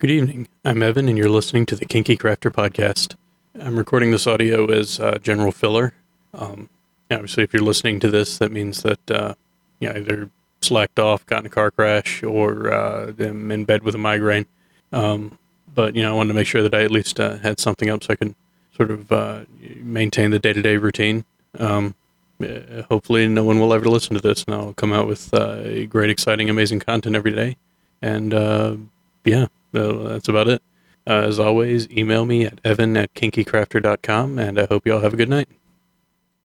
Good evening. I'm Evan, and you're listening to the Kinky Crafter podcast. I'm recording this audio as uh, general filler. Um, obviously, if you're listening to this, that means that uh, you either slacked off, got in a car crash, or uh, am in bed with a migraine. Um, but you know, I wanted to make sure that I at least uh, had something up so I could sort of uh, maintain the day-to-day routine. Um, hopefully, no one will ever listen to this, and I'll come out with uh, great, exciting, amazing content every day. And uh, yeah, so that's about it. Uh, as always, email me at evan at kinkycrafter.com, and I hope you all have a good night.